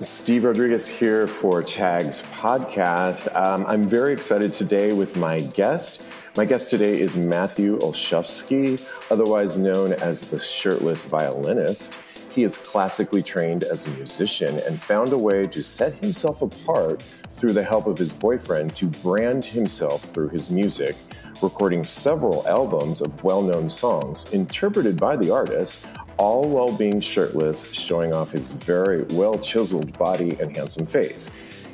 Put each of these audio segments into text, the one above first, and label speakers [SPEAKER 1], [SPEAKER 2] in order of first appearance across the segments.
[SPEAKER 1] Steve Rodriguez here for Tags Podcast. Um, I'm very excited today with my guest. My guest today is Matthew Olszewski, otherwise known as the shirtless violinist. He is classically trained as a musician and found a way to set himself apart through the help of his boyfriend to brand himself through his music, recording several albums of well known songs interpreted by the artist all while being shirtless, showing off his very well chiseled body and handsome face.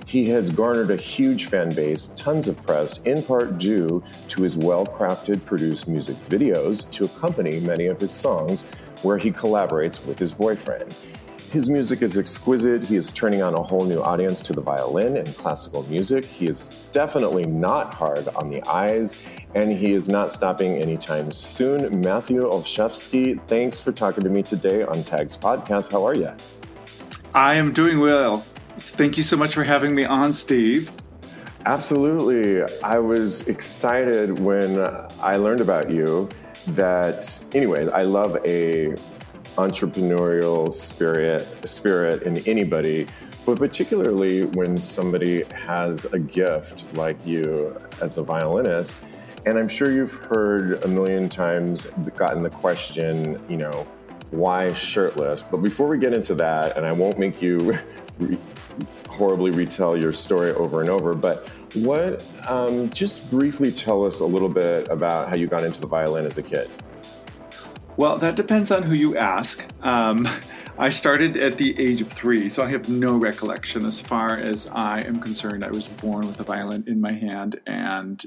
[SPEAKER 1] He has garnered a huge fan base, tons of press, in part due to his well crafted, produced music videos to accompany many of his songs, where he collaborates with his boyfriend. His music is exquisite. He is turning on a whole new audience to the violin and classical music. He is definitely not hard on the eyes, and he is not stopping anytime soon. Matthew Olszewski, thanks for talking to me today on Tags Podcast. How are you?
[SPEAKER 2] I am doing well. Thank you so much for having me on, Steve.
[SPEAKER 1] Absolutely. I was excited when I learned about you that anyway, I love a entrepreneurial spirit spirit in anybody but particularly when somebody has a gift like you as a violinist. And i'm sure you've heard a million times gotten the question you know why shirtless? But before we get into that and i won't make you re- horribly retell your story over and over but what um, just briefly tell us a little bit about how you got into the violin as a kid
[SPEAKER 2] well, that depends on who you ask. Um, I started at the age of three, so I have no recollection as far as I am concerned. I was born with a violin in my hand, and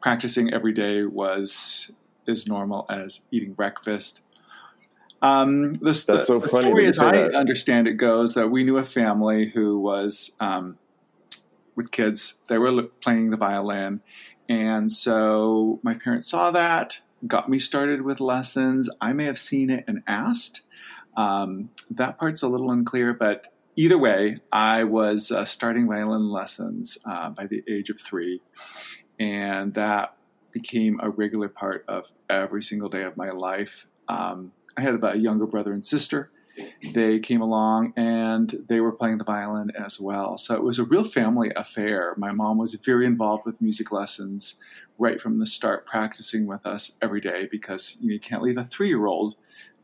[SPEAKER 2] practicing every day was as normal as eating breakfast. Um,
[SPEAKER 1] this, That's the, so
[SPEAKER 2] the
[SPEAKER 1] funny.
[SPEAKER 2] story, as I
[SPEAKER 1] that.
[SPEAKER 2] understand it, goes that we knew a family who was um, with kids. They were playing the violin, and so my parents saw that got me started with lessons. I may have seen it and asked. Um, that part's a little unclear, but either way, I was uh, starting violin lessons uh, by the age of three, and that became a regular part of every single day of my life. Um, I had about a younger brother and sister. They came along and they were playing the violin as well. So it was a real family affair. My mom was very involved with music lessons right from the start practicing with us every day because you, can't leave a three year old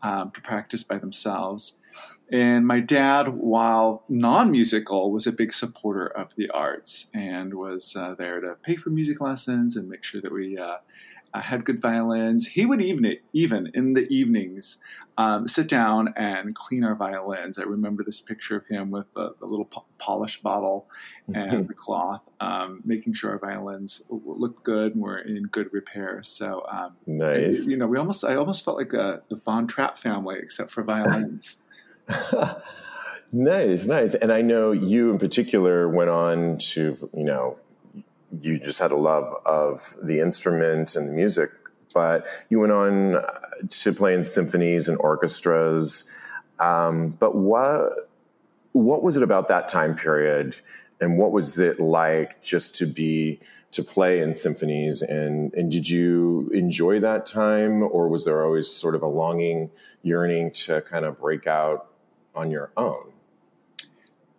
[SPEAKER 2] um, to practice by themselves. And my dad, while non musical, was a big supporter of the arts and was uh, there to pay for music lessons and make sure that we uh, uh, had good violins. He would even, even in the evenings, um, sit down and clean our violins. I remember this picture of him with the, the little po- polish bottle and the cloth, um, making sure our violins looked good and were in good repair. So um,
[SPEAKER 1] nice.
[SPEAKER 2] You know, we almost I almost felt like a, the Von Trapp family, except for violins.
[SPEAKER 1] nice, nice. And I know you in particular went on to you know you just had a love of the instrument and the music, but you went on to play in symphonies and orchestras. Um, but what what was it about that time period and what was it like just to be to play in symphonies and and did you enjoy that time or was there always sort of a longing yearning to kind of break out on your own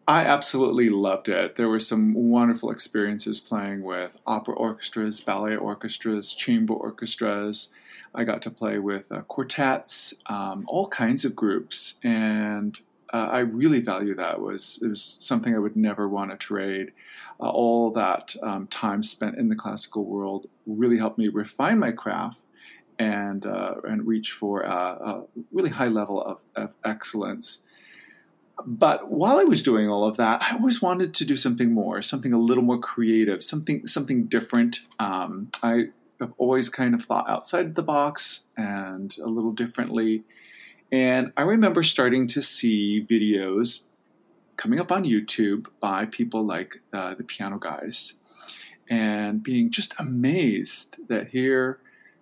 [SPEAKER 2] I absolutely loved it. There were some wonderful experiences playing with opera orchestras, ballet orchestras, chamber orchestras. I got to play with uh, quartets, um, all kinds of groups, and uh, I really value that. It was it was something I would never want to trade. Uh, all that um, time spent in the classical world really helped me refine my craft and uh, and reach for a, a, really high level of, of excellence. But while I was doing all of that, I always wanted to do something more, something a little more creative, something something different. Um, I have always kind of thought outside the box and a little differently. And I remember starting to see videos coming up on YouTube by people like uh, the piano guys and being just amazed that here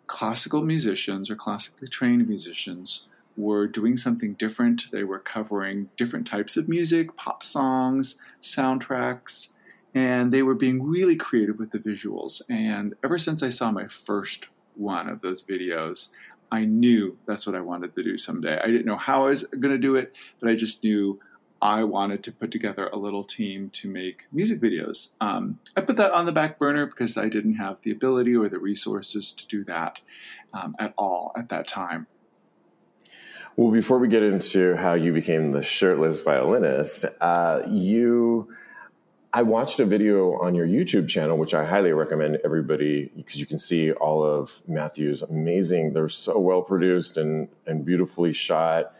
[SPEAKER 2] classical musicians or classically trained musicians were doing something different. They were covering different types of music, pop songs, soundtracks, and they were being really creative with the visuals. And ever since I saw my first one of those videos, I knew that's what I wanted to do someday. I didn't know how I was going to do it, but I just knew I wanted to put together a little team to make music videos. Um, I put that on the back burner because I didn't have the ability or the resources to do that um, at all at that time.
[SPEAKER 1] Well, before we get into how you became the shirtless violinist, uh, you. I watched a video on your YouTube channel, which I highly recommend everybody because you can see all of Matthew's amazing. They're so well produced and and beautifully shot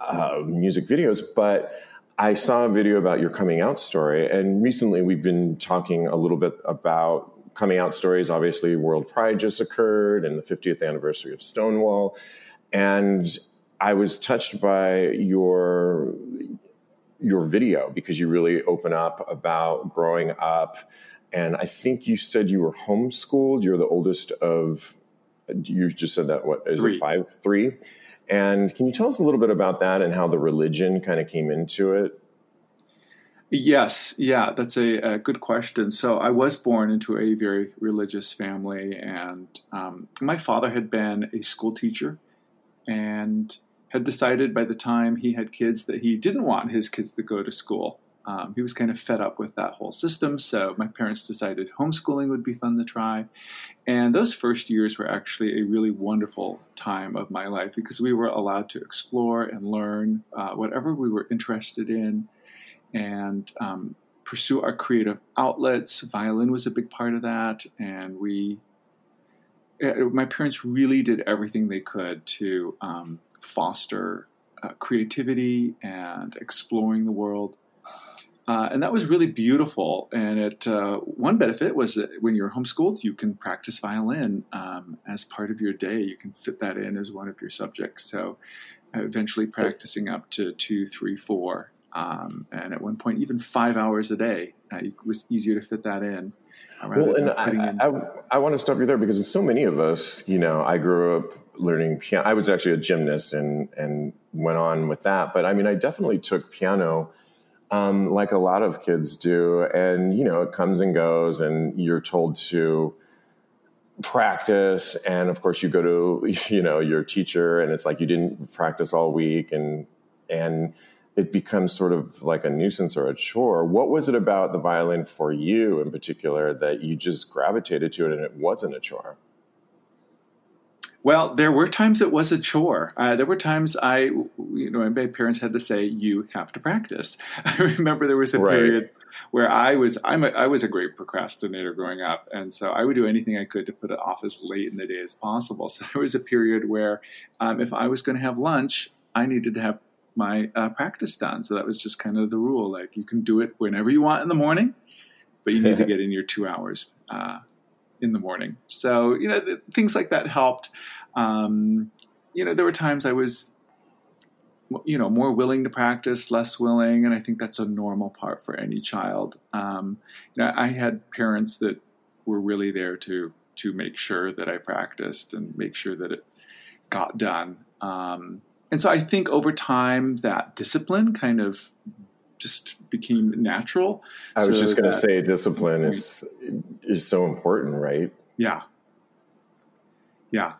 [SPEAKER 1] uh, music videos. But I saw a video about your coming out story, and recently we've been talking a little bit about coming out stories. Obviously, World Pride just occurred, and the 50th anniversary of Stonewall, and I was touched by your your video because you really open up about growing up. And I think you said you were homeschooled. You're the oldest of, you just said that, what is
[SPEAKER 2] three.
[SPEAKER 1] it, five, three? And can you tell us a little bit about that and how the religion kind of came into it?
[SPEAKER 2] Yes, yeah, that's a, a, good question. So I was born into a very religious family, and um, my father had been a school teacher and had decided by the time he had kids that he didn't want his kids to go to school. Um, he was kind of fed up with that whole system, so my parents decided homeschooling would be fun to try. And those first years were actually a really wonderful time of my life because we were allowed to explore and learn uh, whatever we were interested in and um, pursue our creative outlets. Violin was a big part of that, and we, uh, my parents really did everything they could to um, foster uh, creativity and exploring the world. Uh, and that was really beautiful. And it, uh, one benefit was that when you're homeschooled, you can practice violin um, as part of your day. You can fit that in as one of your subjects. So, eventually practicing up to two, three, four, um, and at one point even five hours a day. Uh, it was easier to fit that in.
[SPEAKER 1] Well, and I, in. I, I, want to stop you there because so many of us, you know, I grew up learning piano. I was actually a gymnast and and went on with that. But I mean, I definitely took piano um, like a lot of kids do. And, you know, it comes and goes, and you're told to practice. And of course, you go to, you know, your teacher, and it's like you didn't practice all week. And, and, it becomes sort of like a nuisance or a chore. What was it about the violin for you in particular that you just gravitated to it and it wasn't a chore?
[SPEAKER 2] Well, there were times it was a chore. Uh, there were times I, you know, my parents had to say, "You have to practice." I remember there was a right. period where I was, I'm a, I was a great procrastinator growing up, and so I would do anything I could to put it off as late in the day as possible. So there was a period where, um, if I was going to have lunch, I needed to have my uh, practice done. So that was just kind of the rule. Like you can do it whenever you want in the morning, but you need to get in your two hours uh, in the morning. So you know th- things like that helped. Um, you know, there were times I was, you know, more willing to practice, less willing, and I think that's a normal part for any child. Um, you know, I had parents that were really there to to make sure that I practiced and make sure that it got done. Um, and so I think over time that discipline kind of just became natural.
[SPEAKER 1] I was so just going to say discipline is is so important, right?
[SPEAKER 2] Yeah. Yeah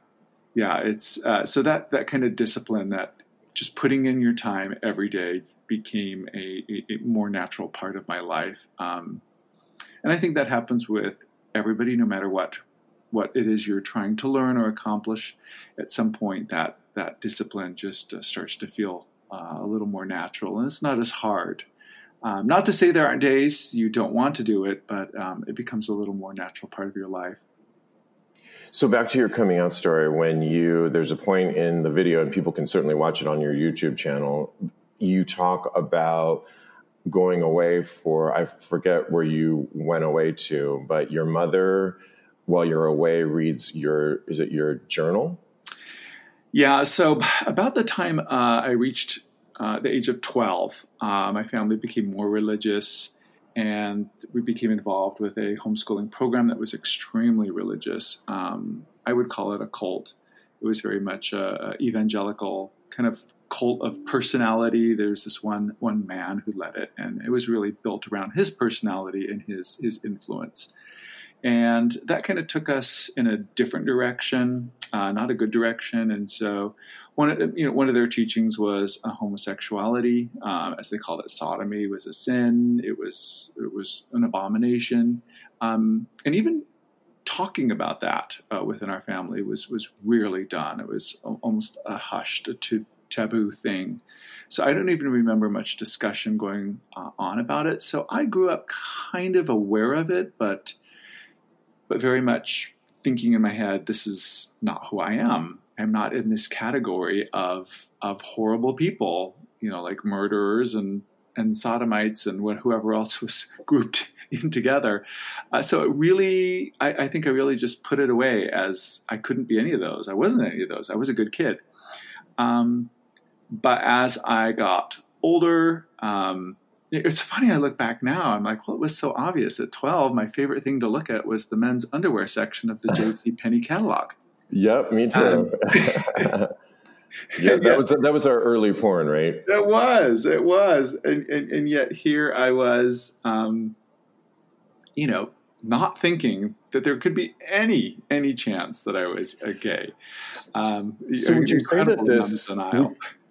[SPEAKER 2] yeah, it's uh, so that that kind of discipline, that just putting in your time every day, became a, a, a more natural part of my life. Um, and I think that happens with everybody, no matter what what it is you're trying to learn or accomplish. At some point, that that discipline just uh, starts to feel uh, a little more natural, and it's not as hard. Um, not to say there aren't days you don't want to do it, but um, it becomes a little more natural part of your life.
[SPEAKER 1] So back to your coming out story, when you there's a point in the video, and people can certainly watch it on your YouTube channel. You talk about going away for I forget where you went away to, but your mother, while you're away, reads your is it your journal?
[SPEAKER 2] Yeah. So about the time uh, I reached uh, the age of twelve, uh, my family became more religious and we became involved with a homeschooling program that was extremely religious. Um, I would call it a cult. It was very much a, evangelical kind of cult of personality. There's this one one man who led it, and it was really built around his personality and his his influence. and that kind of took us in a different direction, uh, not a good direction. And so, one of you know one of their teachings was uh, homosexuality, uh, as they called it, sodomy was a sin. It was it was an abomination, um, and even talking about that uh, within our family was was rarely done. It was almost a hushed to taboo thing. So I don't even remember much discussion going uh, on about it. So I grew up kind of aware of it, but but very much thinking in my head, this is not who I am. I'm not in this category of of horrible people, you know, like murderers and and sodomites and what, whoever else was grouped in together. Uh, so it really, I, I, think I really just put it away as I couldn't be any of those. I wasn't any of those. I was a good kid. Um, but as I got older, um, it's funny. I look back now. I'm like, well, it was so obvious. At 12, my favorite thing to look at was the men's underwear section of the J.C. Penney catalog.
[SPEAKER 1] Yep, me too. Um, yeah, that was that was our early porn, right?
[SPEAKER 2] It was, it was, and and, and yet here I was, um, you know, not thinking that there could be any any chance that I was a gay. Um,
[SPEAKER 1] so would you say that this?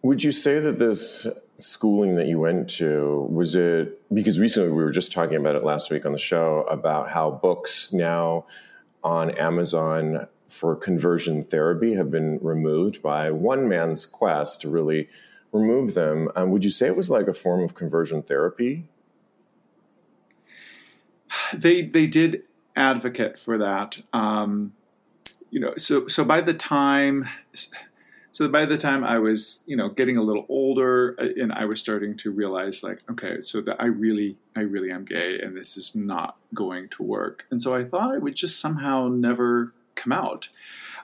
[SPEAKER 1] Would you say that this schooling that you went to was it because recently we were just talking about it last week on the show about how books now on Amazon for conversion therapy have been removed by one man's quest to really remove them. Um, would you say it was like a form of conversion therapy?
[SPEAKER 2] They they did advocate for that. Um, you know, so so by the time so by the time I was, you know, getting a little older, uh, and I was starting to realize, like, okay, so that I really, I really am gay, and this is not going to work. And so I thought I would just somehow never come out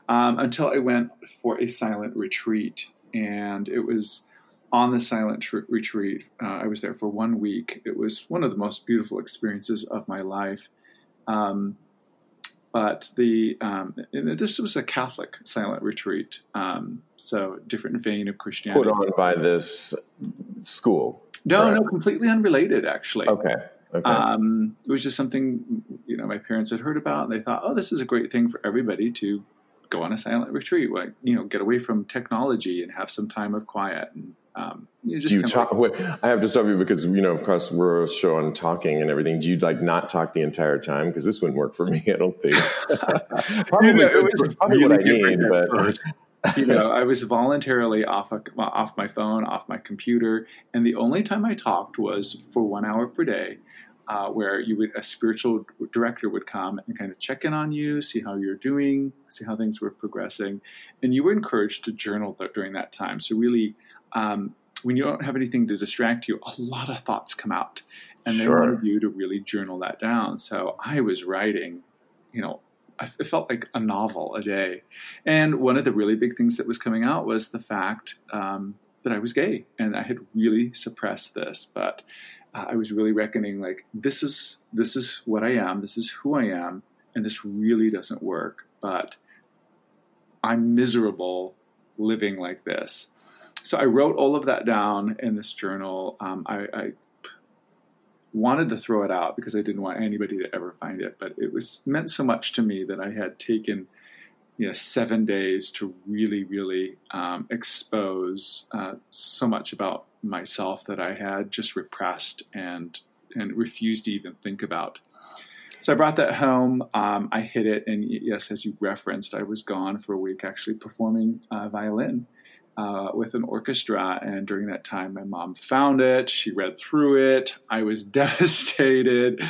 [SPEAKER 2] um, until I went for a silent retreat, and it was on the silent tr- retreat. Uh, I was there for one week. It was one of the most beautiful experiences of my life. Um, but the um, this was a Catholic silent retreat, um, so different vein of Christianity.
[SPEAKER 1] Put on by this school.
[SPEAKER 2] No, no, completely unrelated, actually.
[SPEAKER 1] Okay. Okay.
[SPEAKER 2] Um, it was just something you know my parents had heard about, and they thought, "Oh, this is a great thing for everybody to go on a silent retreat, like you know, get away from technology and have some time of quiet." And um,
[SPEAKER 1] you do you talk? Like, wait, I have to stop you because you know, of course, we're a show on talking and everything. Do you like not talk the entire time? Because this wouldn't work for me. I don't think.
[SPEAKER 2] probably, you know, it was probably really what I need, but. you know, I was voluntarily off a, off my phone, off my computer, and the only time I talked was for one hour per day, uh, where you would a spiritual director would come and kind of check in on you, see how you're doing, see how things were progressing, and you were encouraged to journal during that time. So really um, when you don't have anything to distract you, a lot of thoughts come out, and sure. they wanted you to really journal that down. So I was writing, you know, it felt like a novel a day. And one of the really big things that was coming out was the fact um, that I was gay, and I had really suppressed this, but. I was really reckoning like this is this is what I am, this is who I am, and this really doesn't work. But I'm miserable living like this so I wrote all of that down in this journal. Um, I, I, wanted to throw it out because I didn't want anybody to ever find it, but it was meant so much to me that I had taken you know seven days to really really um, expose uh, so much about myself that I had just repressed and and refused to even think about. So I brought that home. Um, I hid it, and yes, as you referenced, I was gone for a week actually performing uh, violin uh, with an orchestra. And during that time, my mom found it. She read through it. I was devastated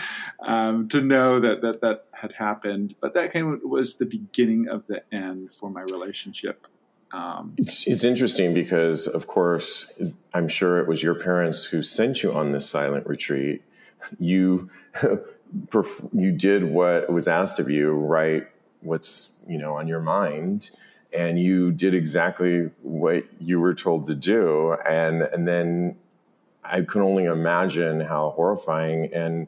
[SPEAKER 2] um, to know that, that that had happened. But that of was the beginning of the end for my relationship.
[SPEAKER 1] Um, it's, it's interesting because, of course, I'm sure it was your parents who sent you on this silent retreat. You you did what was asked of you, right? What's you know on your mind and you did exactly what you were told to do and and then i can only imagine how horrifying and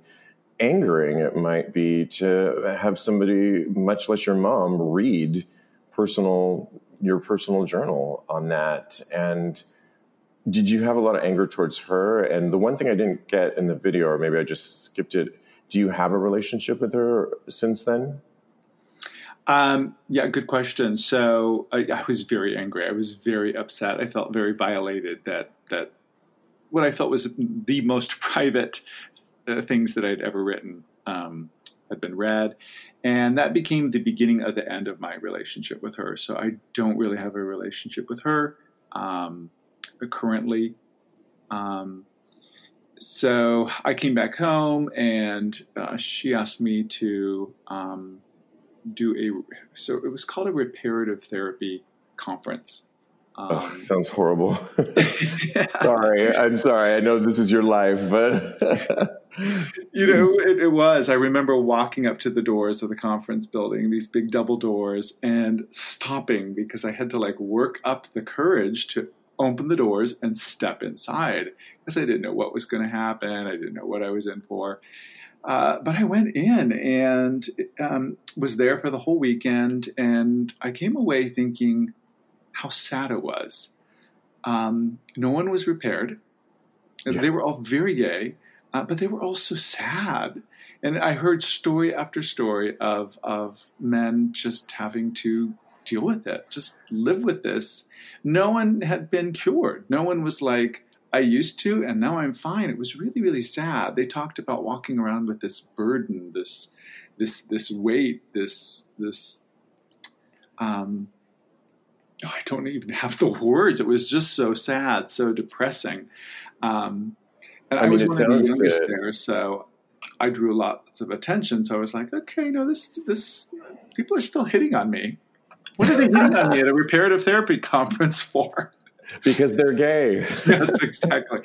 [SPEAKER 1] angering it might be to have somebody much less your mom read personal your personal journal on that and did you have a lot of anger towards her and the one thing i didn't get in the video or maybe i just skipped it Do you have a relationship with her since then?
[SPEAKER 2] Um, yeah, good question. So I, I, was very angry. I was very upset. I felt very violated that that what I felt was the most private uh, things that I'd ever written um, had been read, and that became the beginning of the end of my relationship with her. So I don't really have a relationship with her um, currently. Um, so I came back home, and uh, she asked me to um, do a. So it was called a reparative therapy conference.
[SPEAKER 1] Um, oh, sounds horrible. sorry, I'm sorry. I know this is your life, but
[SPEAKER 2] you know, it, it, was. I remember walking up to the doors of the conference building, these big double doors, and stopping because I had to like work up the courage to open the doors and step inside because I didn't know what was going to happen. I didn't know what I was in for. Uh, but I went in and um, was there for the whole weekend, and I came away thinking how sad it was. Um, no one was repaired. Yeah. They were all very gay uh, but they were also sad. And I heard story after story of of men just having to deal with it, just live with this. No one had been cured. No one was like, I used to, and now I'm fine. It was really, really sad. They talked about walking around with this burden, this, this, this weight, this, this. Um, oh, I don't even have the words. It was just so sad, so depressing. Um, and I, I mean, was one of the youngest good. there, so I drew lots of attention. So I was like, okay, no, this this people are still hitting on me. What are they hitting on me at a reparative therapy conference for?
[SPEAKER 1] Because they're gay.
[SPEAKER 2] yes, exactly.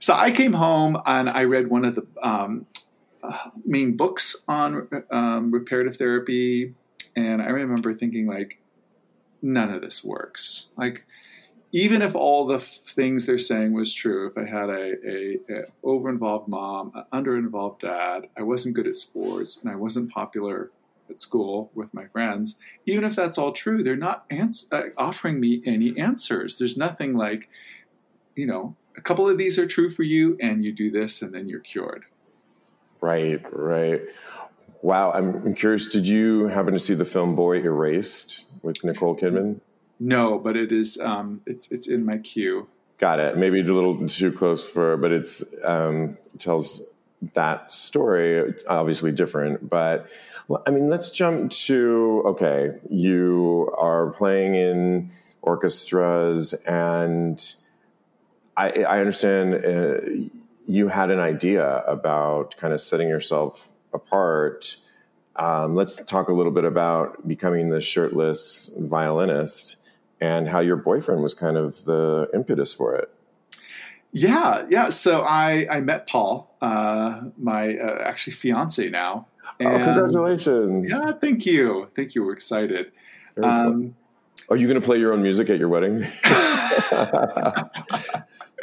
[SPEAKER 2] So I came home and I read one of the um, uh, main books on um, reparative therapy, and I remember thinking like, none of this works. Like even if all the things they're saying was true, if I had a, a, a over involved mom, an under involved dad, I wasn't good at sports, and I wasn't popular at school with my friends, even if that's all true, they're not ans- uh, offering me any answers. There's nothing like, you know, a couple of these are true for you, and you do this, and then you're cured.
[SPEAKER 1] Right, right. Wow, I'm curious. Did you happen to see the film Boy Erased with Nicole Kidman?
[SPEAKER 2] No, but it is. Um, it's it's in my queue.
[SPEAKER 1] Got it. Maybe a little too close for, but it's um, tells that story. Obviously different, but I mean, let's jump to okay. You are playing in orchestras, and I, I understand uh, you had an idea about kind of setting yourself apart. Um, let's talk a little bit about becoming the shirtless violinist and how your boyfriend was kind of the impetus for it.
[SPEAKER 2] Yeah, yeah. So I I met Paul, uh, my uh, actually fiance now.
[SPEAKER 1] Oh, and, oh, congratulations!
[SPEAKER 2] Yeah, thank you, thank you. We're excited. Um,
[SPEAKER 1] Are you going to play your own music at your wedding?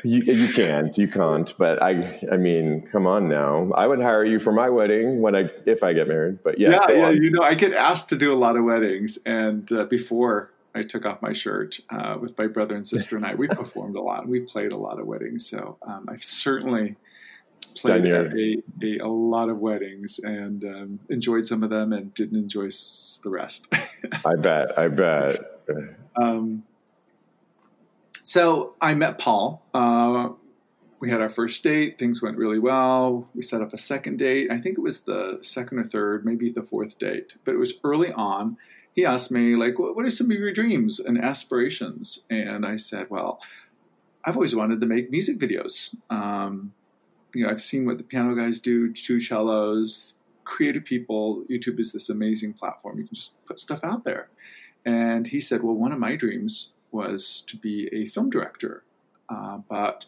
[SPEAKER 1] you, you can't, you can't. But I, I mean, come on now. I would hire you for my wedding when I, if I get married. But yeah,
[SPEAKER 2] yeah, yeah. You know, I get asked to do a lot of weddings, and uh, before I took off my shirt uh, with my brother and sister and I. We performed a lot. We played a lot of weddings. So um, I've certainly played a, a, a, lot of weddings and um, enjoyed some of them and didn't enjoy the rest.
[SPEAKER 1] I bet. I bet. Um,
[SPEAKER 2] so I met Paul. Uh, we had our first date. Things went really well. We set up a second date. I think it was the second or third, maybe the fourth date, but it was early on he asked me like what are some of your dreams and aspirations? And i said well i've always wanted to make music videos. Um, you know i've seen what the piano guys do two cellos creative people. Youtube is this amazing platform. You can just put stuff out there. And he said well one of my dreams was to be a film director uh, but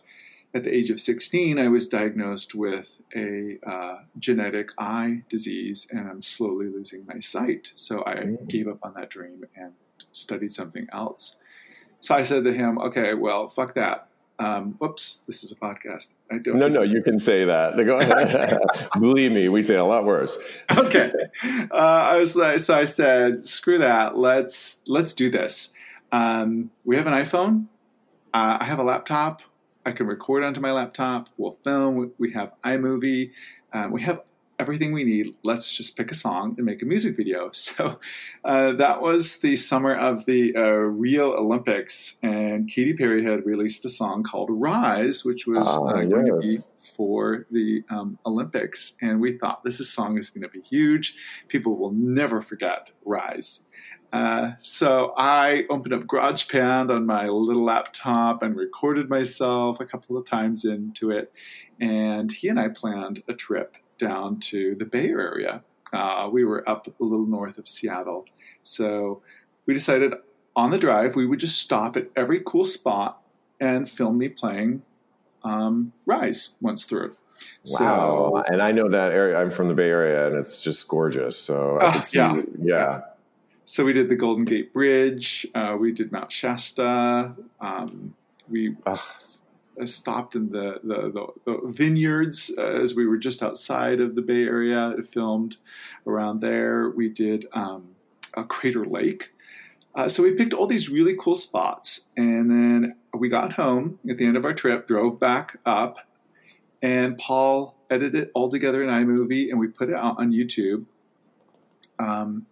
[SPEAKER 2] at the age of 16, I was diagnosed with a uh, genetic eye disease and I'm slowly losing my sight. So I mm. gave up on that dream and studied something else. So I said to him, okay, well, fuck that. Um, whoops, this is a podcast.
[SPEAKER 1] I don't. No, no, you can say that. Go ahead. Believe me, we say a lot worse.
[SPEAKER 2] okay, uh, I was like, so I said, screw that. Let's let's do this. Um, we have an iPhone. Uh, I have a laptop. I can record onto my laptop. We'll film. We have iMovie. Um, we have everything we need. Let's just pick a song and make a music video. So uh, that was the summer of the uh, Rio Olympics, and Katy Perry had released a song called "Rise," which was uh,
[SPEAKER 1] Ah,
[SPEAKER 2] going to be for the um, Olympics. And we thought this song is going to be huge. People will never forget "Rise." Uh, so I opened up GarageBand on my little laptop and recorded myself a couple of times into it. And he and I planned a trip down to the Bay Area. Uh, we were up a little north of Seattle. So we decided on the drive we would just stop at every cool spot and film me playing um, Rise once through.
[SPEAKER 1] Wow.
[SPEAKER 2] So,
[SPEAKER 1] and I know that area. I'm from the Bay Area, and it's just gorgeous. So I
[SPEAKER 2] Ah,
[SPEAKER 1] could see,
[SPEAKER 2] yeah.
[SPEAKER 1] yeah.
[SPEAKER 2] So we did the Golden Gate Bridge. Uh, we did Mount Shasta. Um, we
[SPEAKER 1] Ah.
[SPEAKER 2] uh, stopped in the, the, the, the vineyards uh, as we were just outside of the Bay Area. Filmed around there. We did um, a Crater Lake. Uh, so we picked all these really cool spots, and then we got home at the end of our trip, drove back up, and Paul edited it all together in iMovie, and we put it out on YouTube. Um,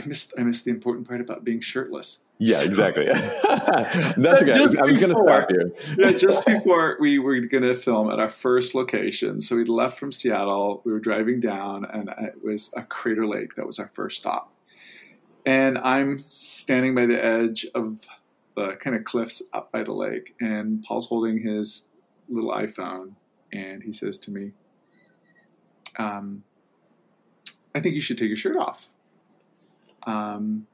[SPEAKER 2] I missed I missed the important part about being shirtless.
[SPEAKER 1] Yeah, exactly. That's okay. I was,
[SPEAKER 2] Just
[SPEAKER 1] I was going to stop you.
[SPEAKER 2] yeah, just before we were going to film at our first location. So we left from Seattle. We were driving down, and it was a Crater Lake. That was our first stop. And I'm standing by the edge of the kind of cliffs up by the lake, and Paul's holding his little iPhone, and he says to me, um, "I think you should take your shirt off." Um,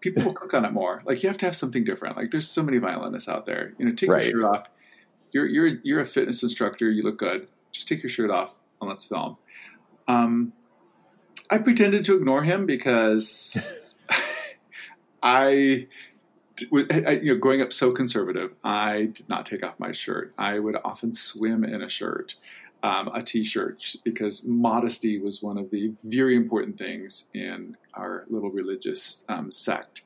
[SPEAKER 2] people will click on it more. Like you have to have something different. Like there's so many violinists out there. You know, take
[SPEAKER 1] Right.
[SPEAKER 2] your shirt off. You're you're you're a fitness instructor. You look good. Just take your shirt off and let's film. Um, I pretended to ignore him because I, I, you know, growing up so conservative, I did not take off my shirt. I would often swim in a shirt, um, a t-shirt, because modesty was one of the very important things in our little religious um, sect.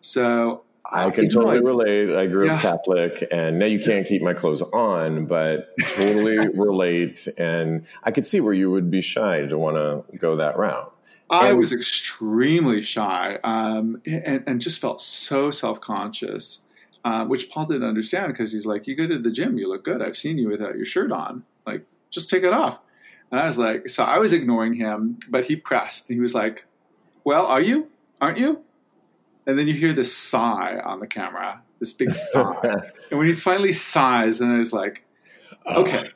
[SPEAKER 2] So
[SPEAKER 1] I can totally
[SPEAKER 2] I-
[SPEAKER 1] relate. I grew up Catholic, and now you can't keep my clothes on, but totally relate. And I could see where you would be shy to want to go that route.
[SPEAKER 2] I
[SPEAKER 1] And-
[SPEAKER 2] was extremely shy um, and, and just felt so self conscious, uh, which Paul didn't understand because he's like, You go to the gym, you look good. I've seen you without your shirt on. Like, just take it off. And I was like, So I was ignoring him, but he pressed. He was like, Well, are you? Aren't you? And then you hear this sigh on the camera, this big sigh. and when he finally sighs, and I was like, Okay.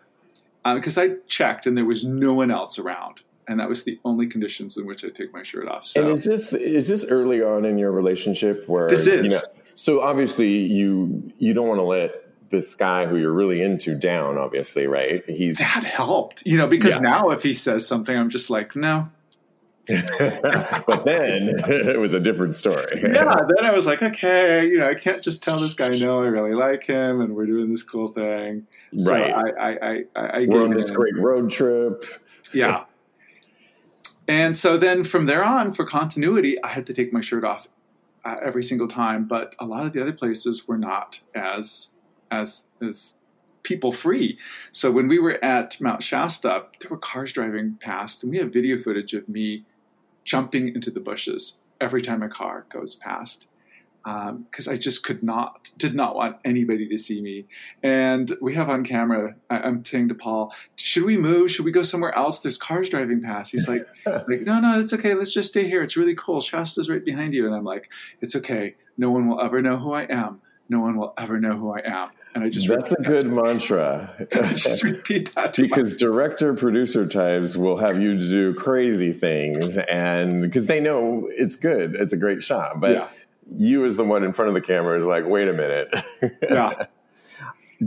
[SPEAKER 2] Uh, because I checked and there was no one else around. And that was the only conditions in which I take my shirt off. So
[SPEAKER 1] And is this is this early on in your relationship where
[SPEAKER 2] This
[SPEAKER 1] you
[SPEAKER 2] is.
[SPEAKER 1] know, so obviously you you don't want to let this guy who you're really into down, obviously, right? He's
[SPEAKER 2] that helped, you know, because
[SPEAKER 1] Yeah.
[SPEAKER 2] now if he says something, I'm just like, no.
[SPEAKER 1] but then it was a different story.
[SPEAKER 2] Yeah. Then I was like, okay, you know, I can't just tell this guy no, I really like him, and we're doing this cool thing. So
[SPEAKER 1] Right.
[SPEAKER 2] I, I, I, I, I
[SPEAKER 1] We're on this
[SPEAKER 2] in.
[SPEAKER 1] great road trip.
[SPEAKER 2] Yeah. And so then from there on, for continuity, I had to take my shirt off uh, every single time. But a lot of the other places were not as as as people free. So when we were at Mount Shasta, there were cars driving past, and we have video footage of me jumping into the bushes every time a car goes past um, because I just could not, did not want anybody to see me. And we have on camera, I, I'm saying to Paul, should we move? Should we go somewhere else? There's cars driving past. He's like, like, no, no, it's okay. Let's just stay here. It's really cool. Shasta's right behind you. And I'm like, it's okay. No one will ever know who I am. No one will ever know who I am. And I just
[SPEAKER 1] That's a good mantra.
[SPEAKER 2] I just repeat that
[SPEAKER 1] because director producer types will have you do crazy things and because they know it's good it's a great shot but
[SPEAKER 2] Yeah.
[SPEAKER 1] you as the one in front of the camera is like wait a minute
[SPEAKER 2] yeah.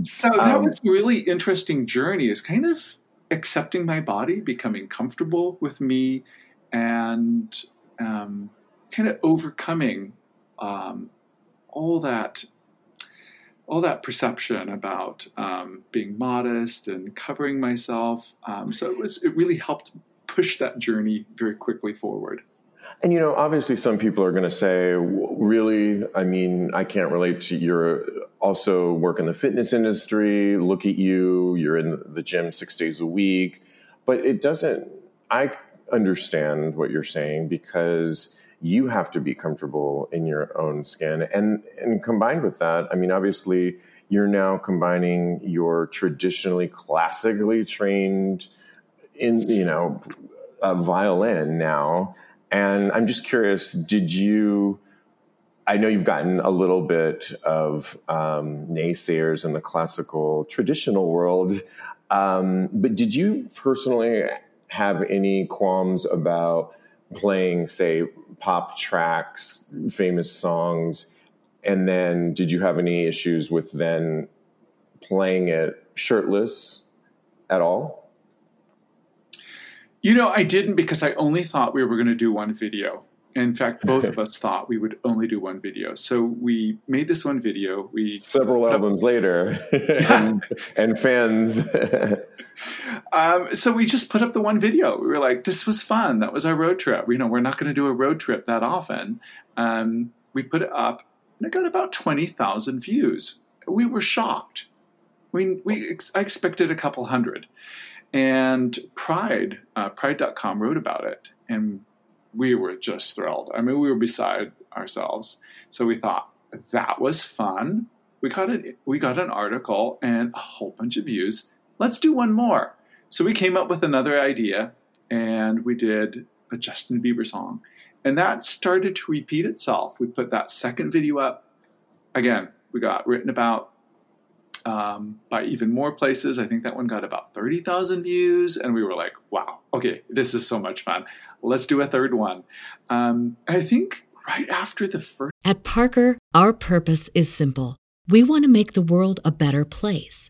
[SPEAKER 2] So that
[SPEAKER 1] Um,
[SPEAKER 2] was a really interesting journey. Is kind of accepting my body, becoming comfortable with me, and um, kind of overcoming um, all that all that perception about um, being modest and covering myself. Um, so it was it really helped push that journey very quickly forward.
[SPEAKER 1] and you know obviously some people are going to say really i mean i can't relate to you're also work in the fitness industry look at you you're in the gym six days a week but it doesn't. I understand what you're saying because you have to be comfortable in your own skin, and and combined with that, I mean, obviously, you're now combining your traditionally classically trained in you know violin now, and I'm just curious, did you? I know you've gotten a little bit of um, naysayers in the classical traditional world, um, but did you personally have any qualms about playing, say, pop tracks, famous songs, and then did you have any issues with then playing it shirtless at all?
[SPEAKER 2] You know, I didn't because I only thought we were going to do one video. In fact, both of us thought we would only do one video. So we made this one video. We
[SPEAKER 1] several albums later, and, and, fans.
[SPEAKER 2] Um, so we just put up the one video. We were like, "This was fun. That was our road trip. You know, we're not going to do a road trip that often." Um, we put it up, and it got about twenty thousand views. We were shocked. We we ex- I expected a couple hundred, and Pride uh, Pride.com wrote about it, and we were just thrilled. I mean, we were beside ourselves. So we thought that was fun. We got an we got an article and a whole bunch of views. Let's do one more. So we came up with another idea, and we did a Justin Bieber song, and that started to repeat itself. We put that second video up. Again, we got written about um, by even more places. I think that one got about 30,000 views. And we were like, wow, okay, this is so much fun. Let's do a third one. Um, I think right after the first.
[SPEAKER 3] At Parker, our purpose is simple. We want to make the world a better place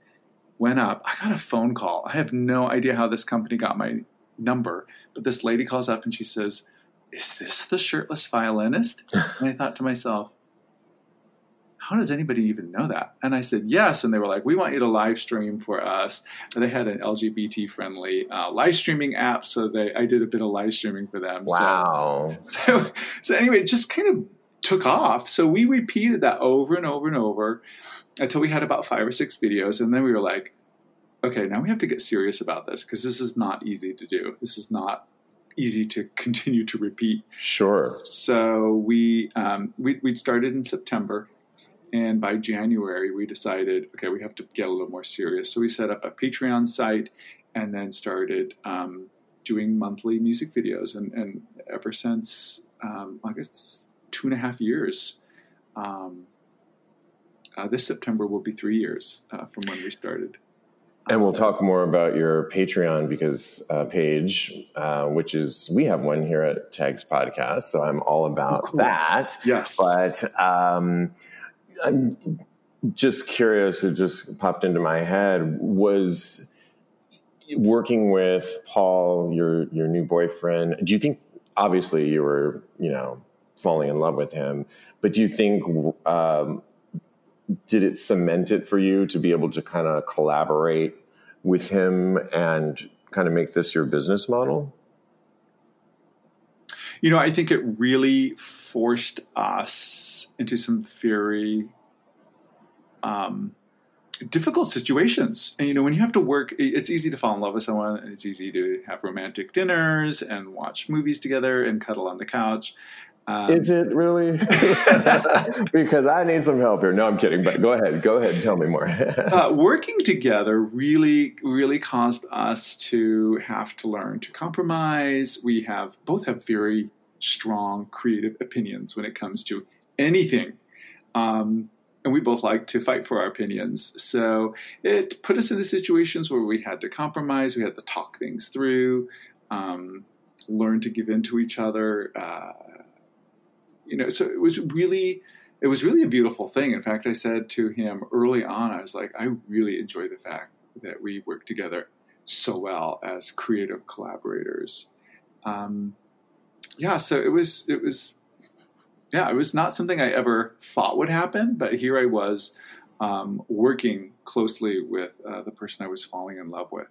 [SPEAKER 2] went up. I got a phone call. I have no idea how this company got my number, but this lady calls up and she says, "Is this the shirtless violinist?" and I thought to myself, how does anybody even know that? And I said, yes. And they were like, we want you to live stream for us. And they had an LGBT friendly uh, live streaming app. So they, I did a bit of live streaming for them.
[SPEAKER 1] Wow.
[SPEAKER 2] So, so, so anyway, it just kind of took off. So we repeated that over and over and over until we had about five or six videos. And then we were like, okay, now we have to get serious about this because this is not easy to do. This is not easy to continue to repeat.
[SPEAKER 1] Sure.
[SPEAKER 2] So we um, we we started in September, and by January, we decided, okay, we have to get a little more serious. So we set up a Patreon site and then started um, doing monthly music videos. And, and ever since, um, I guess, two and a half years, um, uh, this September will be three years uh, from when we started.
[SPEAKER 1] And we'll talk more about your Patreon because uh, page, uh, which is we have one here at Tags Podcast, so I'm all about cool. that.
[SPEAKER 2] Yes,
[SPEAKER 1] but um, I'm just curious. It just popped into my head. Was working with Paul, your your new boyfriend. Do you think? Obviously, you were you know falling in love with him, but do you think? Um, did it cement it for you to be able to kind of collaborate with him and kind of make this your business model?
[SPEAKER 2] You know, I think it really forced us into some very um, difficult situations. And you know, when you have to work, it's easy to fall in love with someone, and it's easy to have romantic dinners and watch movies together and cuddle on the couch.
[SPEAKER 1] Um, Is it really? because I need some help here. No, I'm kidding. But go ahead. Go ahead. And tell me more.
[SPEAKER 2] uh, working together really, really caused us to have to learn to compromise. We have both have very strong creative opinions when it comes to anything. Um, and we both like to fight for our opinions. So it put us in the situations where we had to compromise, we had to talk things through, um, learn to give in to each other. Uh, you know, so it was really, it was really a beautiful thing. In fact, I said to him early on, I was like, I really enjoy the fact that we work together so well as creative collaborators. Um, yeah, so it was it was yeah, it was not something I ever thought would happen, but here I was um, working closely with uh, the person I was falling in love with.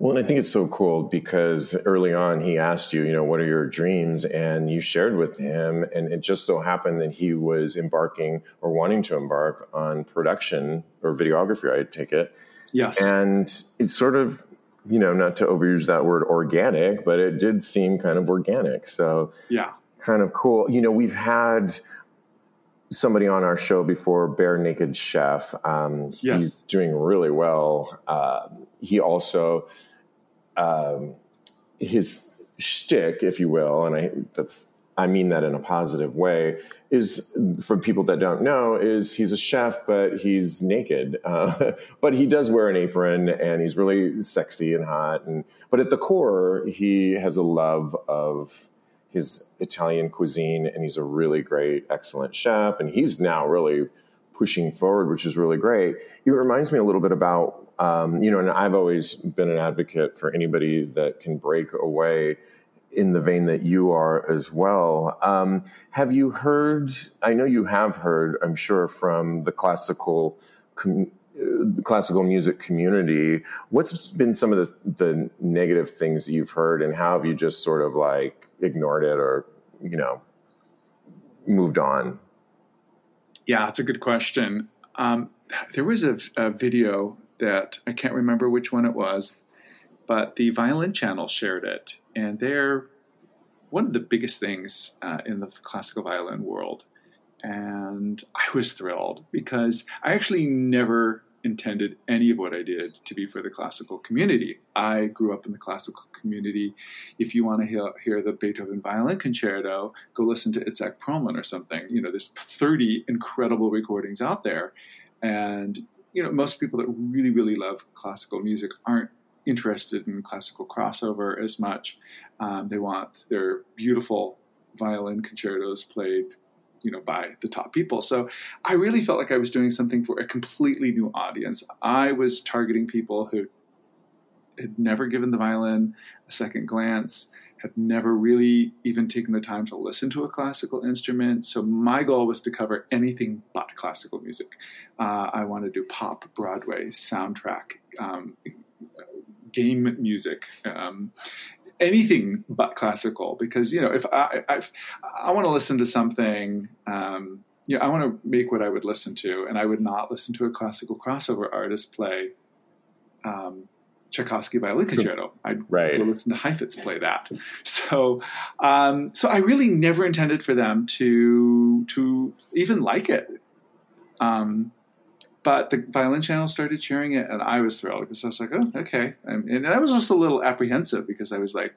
[SPEAKER 1] Well, and I think it's so cool because early on he asked you, you know, what are your dreams? And you shared with him. And it just so happened that he was embarking or wanting to embark on production or videography, I take it.
[SPEAKER 2] Yes.
[SPEAKER 1] And it's sort of, you know, not to overuse that word organic, but it did seem kind of organic. So,
[SPEAKER 2] yeah.
[SPEAKER 1] Kind of cool. You know, we've had somebody on our show before, Bare Naked Chef. Um,
[SPEAKER 2] yes.
[SPEAKER 1] He's doing really well. Uh, he also, um, his shtick, if you will, and I that's I mean that in a positive way, is for people that don't know, is he's a chef, but he's naked. Uh, but he does wear an apron and he's really sexy and hot. And but at the core, he has a love of his Italian cuisine, and he's a really great, excellent chef. And he's now really pushing forward, which is really great. It reminds me a little bit about, um, you know, and I've always been an advocate for anybody that can break away in the vein that you are as well. Um, have you heard? I know you have heard. I'm sure from the classical. Com- uh, classical music community what's been some of the, the negative things that you've heard and how have you just sort of like ignored it or you know moved on
[SPEAKER 2] yeah it's a good question um, there was a, a, video that i can't remember which one it was but the violin channel shared it and they're one of the biggest things uh, in the classical violin world and i was thrilled because i actually never intended any of what I did to be for the classical community. I grew up in the classical community. If you want to hear, hear the Beethoven Violin Concerto, go listen to Itzhak Perlman or something. You know, there's 30 incredible recordings out there. And, you know, most people that really, really love classical music aren't interested in classical crossover as much. Um, they want their beautiful violin concertos played you know by the top people. So i really felt like i was doing something for a completely new audience. I was targeting people who had never given the violin a second glance had never really even taken the time to listen to a classical instrument so my goal was to cover anything but classical music. Uh, i want to do pop broadway soundtrack um, game music um, anything but classical because you know if I i want to listen to something um, you know I want to make what I would listen to and I would not listen to a classical crossover artist play um, Tchaikovsky violin concerto. I'd
[SPEAKER 1] right.
[SPEAKER 2] go listen to Heifetz play that. So um, so I really never intended for them to to even like it. Um, but the violin channel started sharing it, and I was thrilled because I was like, "Oh, okay." And, and I was also a little apprehensive because I was like,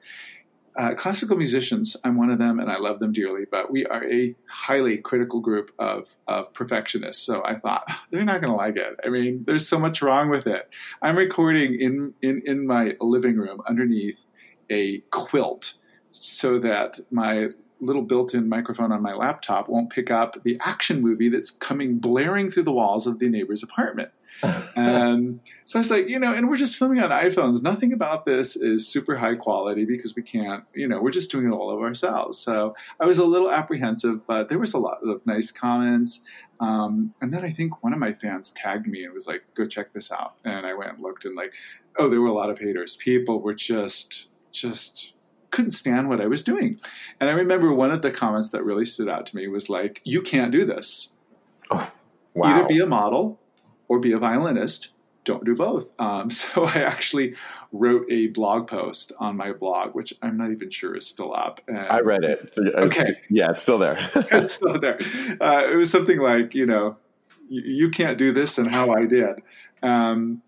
[SPEAKER 2] uh, "Classical musicians, I'm one of them, and I love them dearly, but we are a highly critical group of of perfectionists." So I thought they're not going to like it. I mean, there's so much wrong with it. I'm recording in in in my living room underneath a quilt so that my little built-in microphone on my laptop won't pick up the action movie that's coming blaring through the walls of the neighbor's apartment. And so I was like, you know, and we're just filming on iPhones. Nothing about this is super high quality because we can't, you know, we're just doing it all of ourselves. So I was a little apprehensive, but there was a lot of nice comments. Um, and then I think one of my fans tagged me and was like, go check this out. And I went and looked and like, oh, there were a lot of haters. People were just, just couldn't stand what I was doing. And I remember one of the comments that really stood out to me was like, "You can't do this.
[SPEAKER 1] Oh, wow.
[SPEAKER 2] Either be a model or be a violinist. Don't do both." Um, so I actually wrote a blog post on my blog, which I'm not even sure is still up.
[SPEAKER 1] And, I read it.
[SPEAKER 2] It's, okay,
[SPEAKER 1] yeah, it's still there.
[SPEAKER 2] it's still there. Uh, it was something like, you know, you, you, can't do this, and how I did. Um,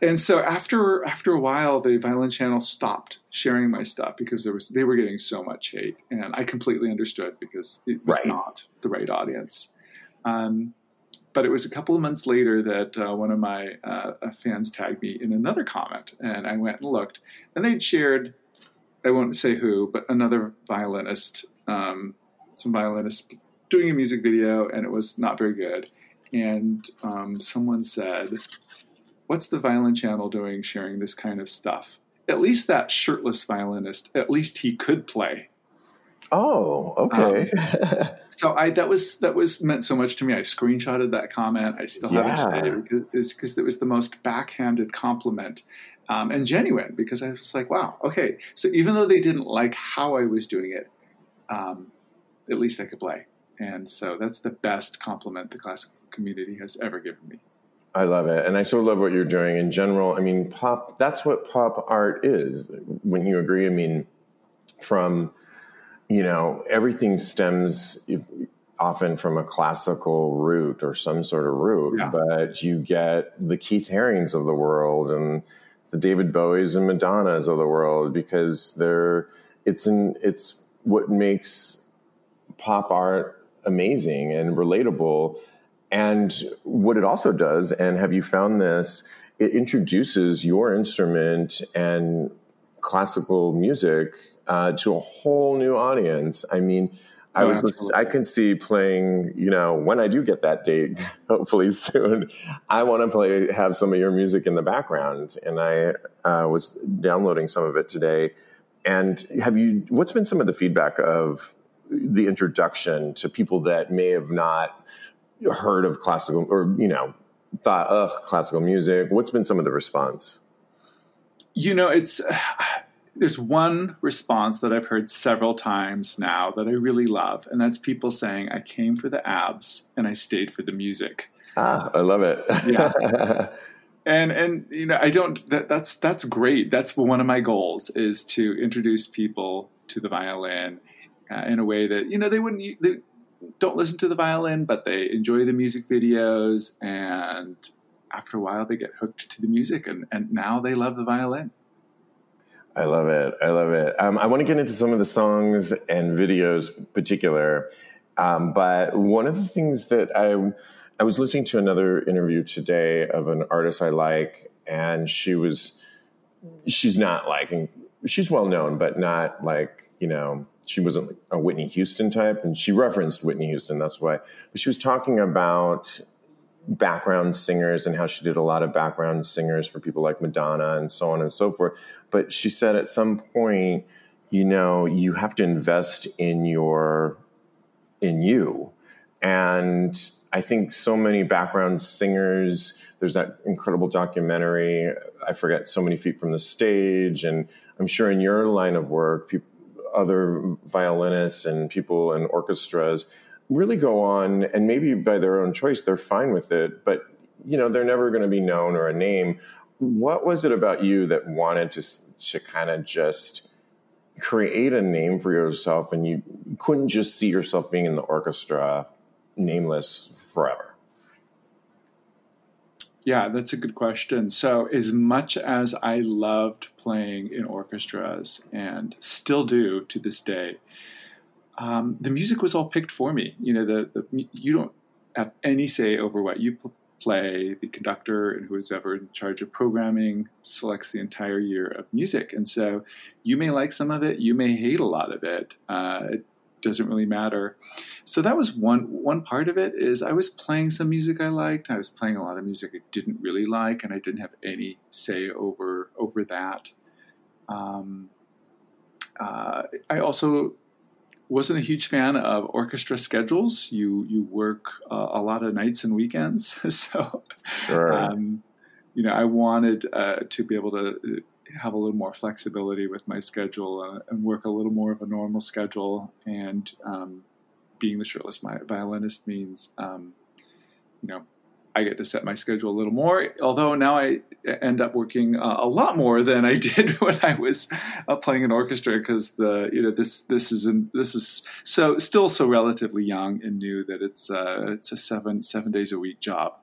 [SPEAKER 2] and so after after a while, the Violin Channel stopped sharing my stuff because there was they were getting so much hate, and I completely understood because it was
[SPEAKER 1] right.
[SPEAKER 2] not the right audience. Um, but it was a couple of months later that uh, one of my uh, fans tagged me in another comment, and I went and looked, and they'd shared. I won't say who, but another violinist, um, some violinist doing a music video, and it was not very good. And um, someone said, what's the violin channel doing sharing this kind of stuff? At least that shirtless violinist, at least he could play.
[SPEAKER 1] Oh, okay.
[SPEAKER 2] Um, so I that was that was meant so much to me. I screenshotted that comment. I still have
[SPEAKER 1] Yeah.
[SPEAKER 2] it today because because it was the most backhanded compliment um, and genuine. Because I was like, wow, okay. So even though they didn't like how I was doing it, um, at least I could play. And so that's the best compliment the classical community has ever given me.
[SPEAKER 1] I love it. And I so love what you're doing in general. I mean, pop, that's what pop art is. Wouldn't you agree? I mean, from, you know, everything stems often from a classical root or some sort of root,
[SPEAKER 2] Yeah.
[SPEAKER 1] but you get the Keith Harings of the world and the David Bowies and Madonnas of the world because they're, it's an, it's what makes pop art amazing and relatable. And what it also does, and have you found this, it introduces your instrument and classical music uh, to a whole new audience. I mean, I
[SPEAKER 2] Oh,
[SPEAKER 1] was
[SPEAKER 2] absolutely.
[SPEAKER 1] I can see playing, you know, when I do get that date, hopefully soon, I want to play have some of your music in the background. And I uh, was downloading some of it today. And have you what's been some of the feedback of the introduction to people that may have not heard of classical or you know thought ugh classical music what's been some of the response
[SPEAKER 2] You know, it's there's one response that I've heard several times now that I really love, and that's people saying, "I came for the abs and I stayed for the music."
[SPEAKER 1] ah i love it
[SPEAKER 2] Yeah. And and you know, I don't. That, that's that's great. That's one of my goals is to introduce people to the violin uh, in a way that you know they wouldn't. They don't listen to the violin, but they enjoy the music videos, and after a while, they get hooked to the music, and and now they love the violin.
[SPEAKER 1] I love it. I love it. Um, I want to get into some of the songs and videos in particular. Um, but one of the things that I, I was listening to another interview today of an artist I like, and she was, she's not like, she's well known, but not like, you know, she wasn't a Whitney Houston type. And she referenced Whitney Houston, that's why. But she was talking about background singers and how she did a lot of background singers for people like Madonna and so on and so forth. But she said at some point, you know, you have to invest in your in you. And I think so many background singers, there's that incredible documentary, I forget, So Many Feet from the Stage. And I'm sure in your line of work, people, other violinists and people in orchestras really go on and maybe by their own choice they're fine with it but you know they're never going to be known or a name what was it about you that wanted to to kind of just create a name for yourself and you couldn't just see yourself being in the orchestra nameless forever
[SPEAKER 2] Yeah, that's a good question. So, as much as I loved playing in orchestras and still do to this day, um, the music was all picked for me. You know, the, the you don't have any say over what you pl- play. The conductor and who's ever in charge of programming selects the entire year of music, and so you may like some of it, you may hate a lot of it. Uh, it doesn't really matter. So that was one one part of it. Is I was playing some music I liked. I was playing a lot of music I didn't really like, and I didn't have any say over over that. Um, uh, I also wasn't a huge fan of orchestra schedules. You you work uh, a lot of nights and weekends, so
[SPEAKER 1] sure
[SPEAKER 2] um, you know I wanted uh, to be able to have a little more flexibility with my schedule uh, and work a little more of a normal schedule. And um, being the shirtless my violinist means, um, you know, I get to set my schedule a little more. Although now I end up working uh, a lot more than I did when I was uh, playing an orchestra because the you know this this is an, this is so still so relatively young and new that it's uh, it's a seven seven days a week job.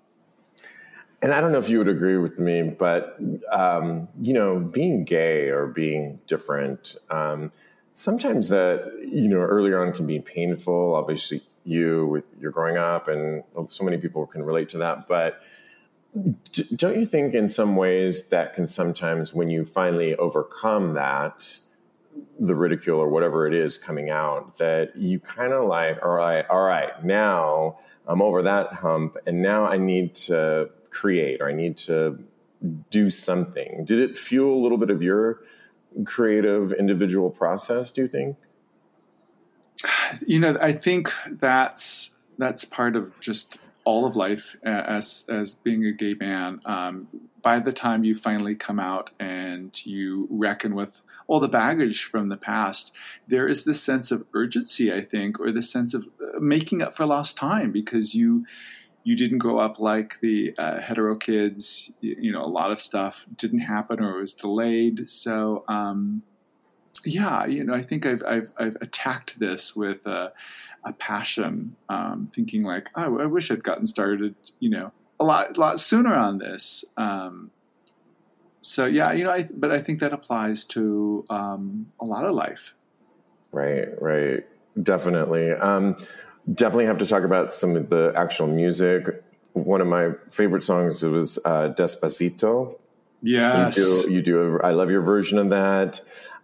[SPEAKER 1] and I don't know if you would agree with me, but um, you know, being gay or being different, um, sometimes that you know earlier on can be painful. Obviously, you with your growing up, and so many people can relate to that. But don't you think, in some ways, that can sometimes, when you finally overcome that, the ridicule or whatever it is coming out, that you kind of like, all right, all right, now I'm over that hump, and now I need to create or I need to do something. Did it fuel a little bit of your creative individual process, do you think?
[SPEAKER 2] You know, I think that's that's part of just all of life as as being a gay man. Um, by the time you finally come out and you reckon with all the baggage from the past, there is this sense of urgency, I think, or the sense of uh, making up for lost time because you you didn't grow up like the uh, hetero kids. You, you, know, a lot of stuff didn't happen or was delayed. So, um, yeah, you know, I think I've I've, I've attacked this with a, a passion, um, thinking like, oh, I wish I'd gotten started, you know, a lot lot sooner on this. Um, so yeah, you know, I, but I think that applies to um, a lot of life.
[SPEAKER 1] Right, right, definitely. Um, definitely have to talk about some of the actual music. One of my favorite songs was uh, Despacito.
[SPEAKER 2] Yes,
[SPEAKER 1] you do. You do a, I love your version of that.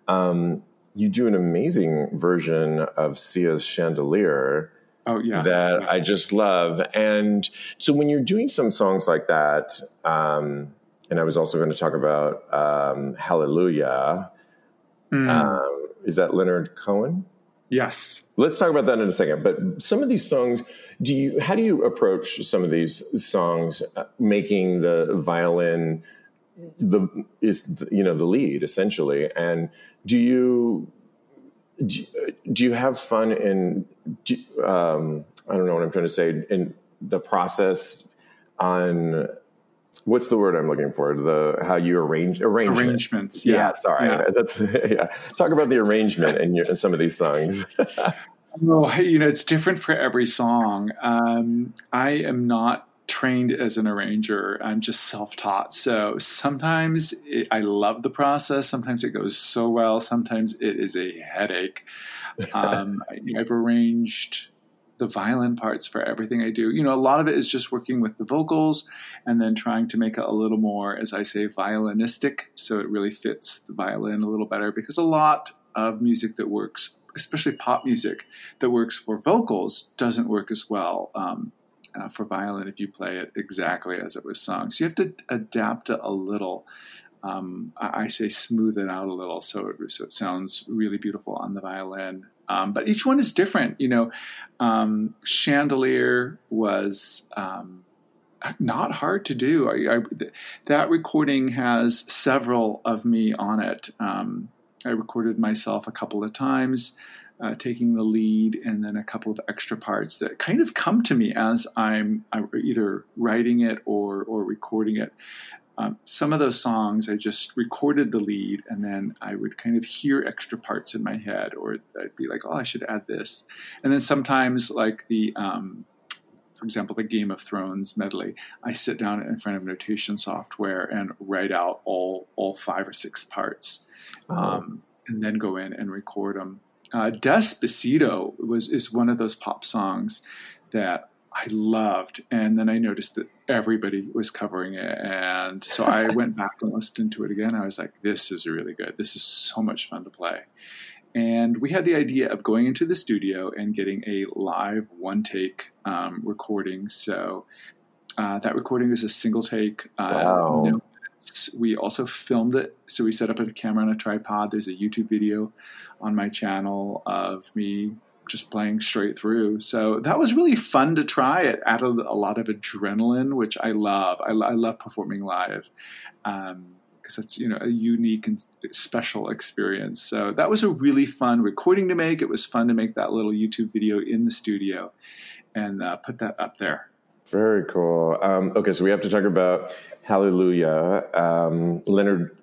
[SPEAKER 1] Um, you do an amazing version of Sia's Chandelier.
[SPEAKER 2] Oh yeah,
[SPEAKER 1] that
[SPEAKER 2] yeah.
[SPEAKER 1] I just love. And so when you're doing some songs like that, um, and I was also going to talk about um, Hallelujah. Mm. Um, is that Leonard Cohen?
[SPEAKER 2] Yes.
[SPEAKER 1] Let's talk about that in a second. But some of these songs, do you? How do you approach some of these songs, uh, making the violin the is you know the lead essentially? And do you do, do you have fun in? Do, um, I don't know what I'm trying to say in the process on what's the word I'm looking for? The how you arrange arrangement.
[SPEAKER 2] arrangements.
[SPEAKER 1] Yeah,
[SPEAKER 2] yeah
[SPEAKER 1] sorry, yeah. that's yeah. Talk about the arrangement in, your, in some of these songs.
[SPEAKER 2] oh, you know, it's different for every song. Um, I am not trained as an arranger. I'm just self-taught. So sometimes it, I love the process. Sometimes it goes so well. Sometimes it is a headache. Um, I've arranged the violin parts for everything I do. You know, a lot of it is just working with the vocals and then trying to make it a little more, as I say, violinistic, so it really fits the violin a little better. Because a lot of music that works, especially pop music, that works for vocals doesn't work as well. Um, uh, for violin, if you play it exactly as it was sung, so you have to adapt it a little. Um, I, I say smooth it out a little so it, so it sounds really beautiful on the violin. Um, but each one is different. You know, um, Chandelier was um, not hard to do. I, I, that recording has several of me on it. Um, I recorded myself a couple of times. Uh, taking the lead, and then a couple of extra parts that kind of come to me as I'm, I'm either writing it or or recording it. Um, some of those songs I just recorded the lead and then I would kind of hear extra parts in my head, or I'd be like, oh, I should add this. And then sometimes, like the, um, for example, the Game of Thrones medley, I sit down in front of notation software and write out all, all five or six parts oh. um, and then go in and record them. Uh, Despacito was is one of those pop songs that I loved. And then I noticed that everybody was covering it. And so I went back and listened to it again. I was like, this is really good. This is so much fun to play. And we had the idea of going into the studio and getting a live one take um, recording. So uh, that recording is a single take.
[SPEAKER 1] Uh, wow. No
[SPEAKER 2] we also filmed it. So we set up a camera on a tripod. There's a YouTube video on my channel of me just playing straight through. So that was really fun to try. It added a lot of adrenaline, which I love. I, I love performing live because um, it's you know a unique and special experience. So that was a really fun recording to make. It was fun to make that little YouTube video in the studio and uh, put that up there.
[SPEAKER 1] Very cool. Um, okay, so we have to talk about Hallelujah. Um, Leonard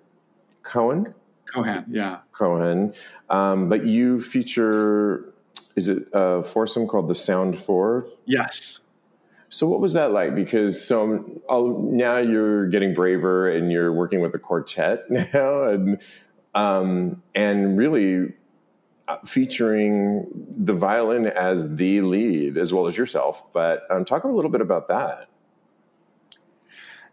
[SPEAKER 1] Cohen.
[SPEAKER 2] Cohen, yeah.
[SPEAKER 1] Cohen. Um, but you feature is it a foursome called the Sound Four?
[SPEAKER 2] Yes.
[SPEAKER 1] So what was that like? Because so oh, now you're getting braver and you're working with a quartet now, and um, and really featuring the violin as the lead as well as yourself. But um, talk a little bit about that.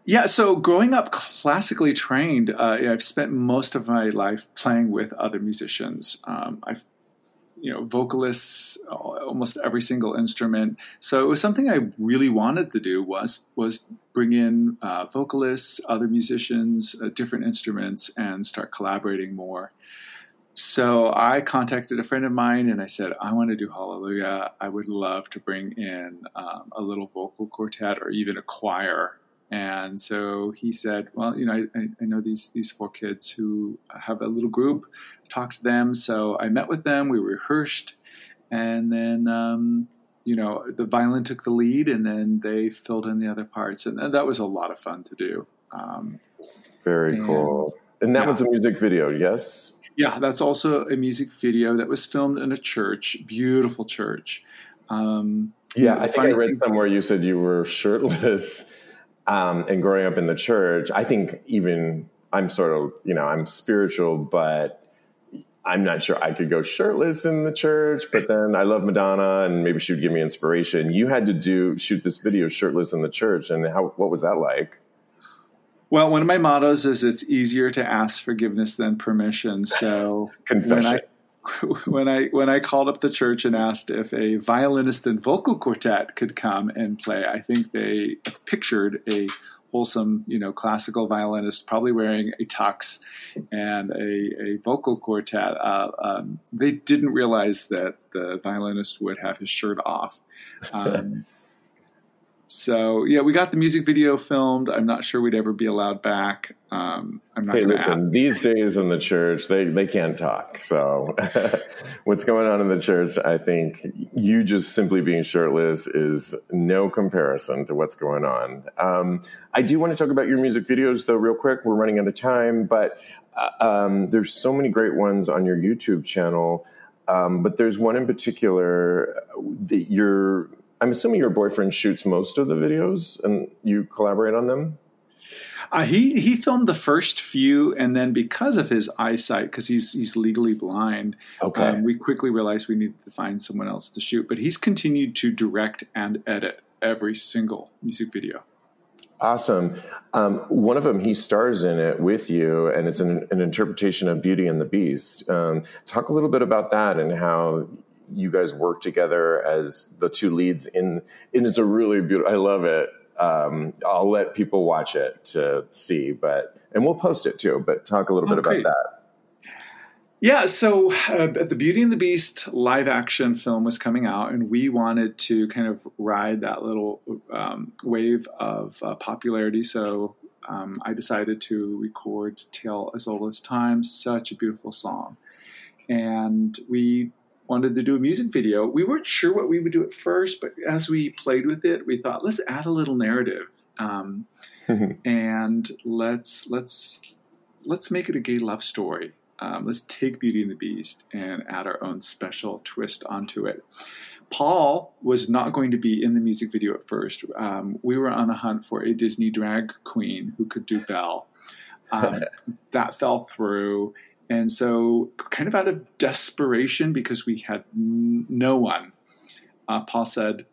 [SPEAKER 2] Yeah, so growing up classically trained, uh, I've spent most of my life playing with other musicians. Um, I've you know vocalists almost every single instrument so it was something i really wanted to do was was bring in uh, vocalists other musicians uh, different instruments and start collaborating more so I contacted a friend of mine and I said, I want to do Hallelujah. I would love to bring in um, a little vocal quartet or even a choir. And so he said, Well, you know, I, I, know these these four kids who have a little group. Talk to them. So I met with them. We rehearsed, and then um, you know the violin took the lead, and then they filled in the other parts, and that was a lot of fun to do. Um,
[SPEAKER 1] Very and, cool. And that yeah. was a music video, yes.
[SPEAKER 2] Yeah, that's also a music video that was filmed in a church, beautiful church. Um,
[SPEAKER 1] yeah, I think I read somewhere you said you were shirtless um, and growing up in the church. I think even I'm sort of, you know, I'm spiritual, but I'm not sure I could go shirtless in the church. But then I love Madonna, and maybe she would give me inspiration. You had to do shoot this video shirtless in the church, and how what was that like?
[SPEAKER 2] Well, one of my mottos is it's easier to ask forgiveness than permission. So
[SPEAKER 1] confession.
[SPEAKER 2] When I, when I when I called up the church and asked if a violinist and vocal quartet could come and play, I think they pictured a wholesome, you know, classical violinist, probably wearing a tux and a, a vocal quartet. Uh, um, they didn't realize that the violinist would have his shirt off. Um, so yeah, we got the music video filmed. I'm not sure we'd ever be allowed back. Um, I'm not.
[SPEAKER 1] Hey, listen. Ask. These days in the church, they they can't talk. So what's going on in the church? I think you just simply being shirtless is no comparison to what's going on. Um, I do want to talk about your music videos though, real quick. We're running out of time, but uh, um, there's so many great ones on your YouTube channel. Um, but there's one in particular that you're I'm assuming your boyfriend shoots most of the videos and you collaborate on them.
[SPEAKER 2] Uh, he he filmed the first few, and then because of his eyesight, because he's he's legally blind,
[SPEAKER 1] okay. Um,
[SPEAKER 2] we quickly realized we needed to find someone else to shoot. But he's continued to direct and edit every single music video.
[SPEAKER 1] Awesome. Um, one of them, he stars in it with you, and it's an, an interpretation of Beauty and the Beast. Um, talk a little bit about that and how you guys work together as the two leads in and it's a really beautiful i love it um, i'll let people watch it to see but and we'll post it too but talk a little oh, bit great. about that
[SPEAKER 2] yeah, so uh, the Beauty and the Beast live action film was coming out, and we wanted to kind of ride that little um, wave of uh, popularity. So um, I decided to record Tale as Old as Time, such a beautiful song. And we wanted to do a music video. We weren't sure what we would do at first, but as we played with it, we thought let's add a little narrative, um, and let's let's let's make it a gay love story. Um, let's take Beauty and the Beast and add our own special twist onto it. Paul was not going to be in the music video at first. Um, we were on a hunt for a Disney drag queen who could do Belle. Um, that fell through and so, kind of out of desperation, because we had n- no one, uh, Paul said,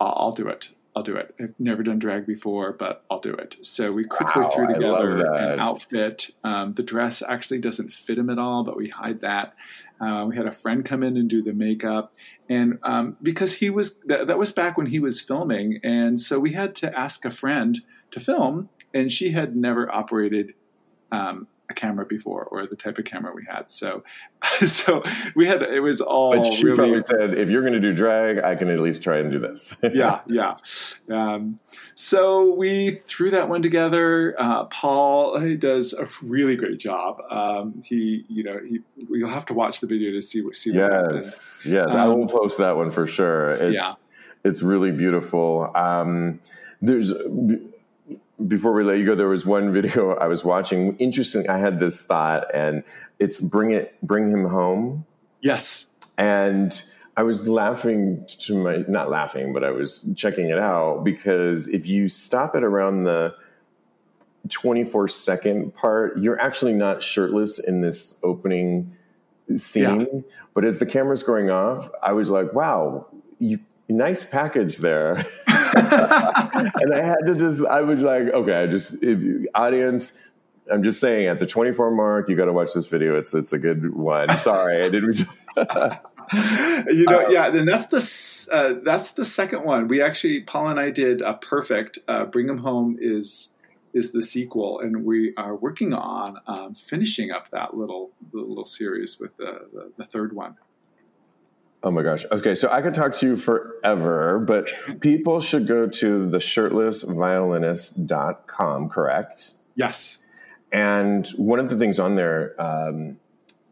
[SPEAKER 2] I'll, do it. I'll do it. I've never done drag before, but I'll do it. So we quickly wow, threw together an outfit. Um, the dress actually doesn't fit him at all, but we hide that. Uh, we had a friend come in and do the makeup, and um, because he was th- that was back when he was filming, and so we had to ask a friend to film, and she had never operated um, camera before or the type of camera we had. So, so we had it was all.
[SPEAKER 1] But she really, probably said, if you're going to do drag, I can at least try and do this.
[SPEAKER 2] yeah, yeah. Um, so we threw that one together. Uh, Paul he does a really great job. Um, he, you know, he, you'll have to watch the video to see what see
[SPEAKER 1] yes, what happens. Yes, um, I will post that one for sure. It's, yeah, it's really beautiful. Um, there's before we let you go, there was one video I was watching. Interesting. I had this thought, and it's bring it, bring him home.
[SPEAKER 2] Yes.
[SPEAKER 1] And I was laughing to my, not laughing, but I was checking it out because if you stop it around the 24 second part, you're actually not shirtless in this opening scene. Yeah. But as the camera's going off, I was like, wow, you nice package there. and I had to just, I was like, okay, I just, if, audience, I'm just saying at the 24 mark, you got to watch this video. It's, it's a good one. Sorry, I didn't.
[SPEAKER 2] you know, um, yeah, and that's the uh, that's the second one. We actually, Paul and I did a perfect. Uh, Bring them home is is the sequel, and we are working on um, finishing up that little little series with the, the, the third one.
[SPEAKER 1] Oh my gosh. Okay, so I could talk to you forever, but people should go to the shirtlessviolinist.com, correct?
[SPEAKER 2] Yes.
[SPEAKER 1] And one of the things on there, um,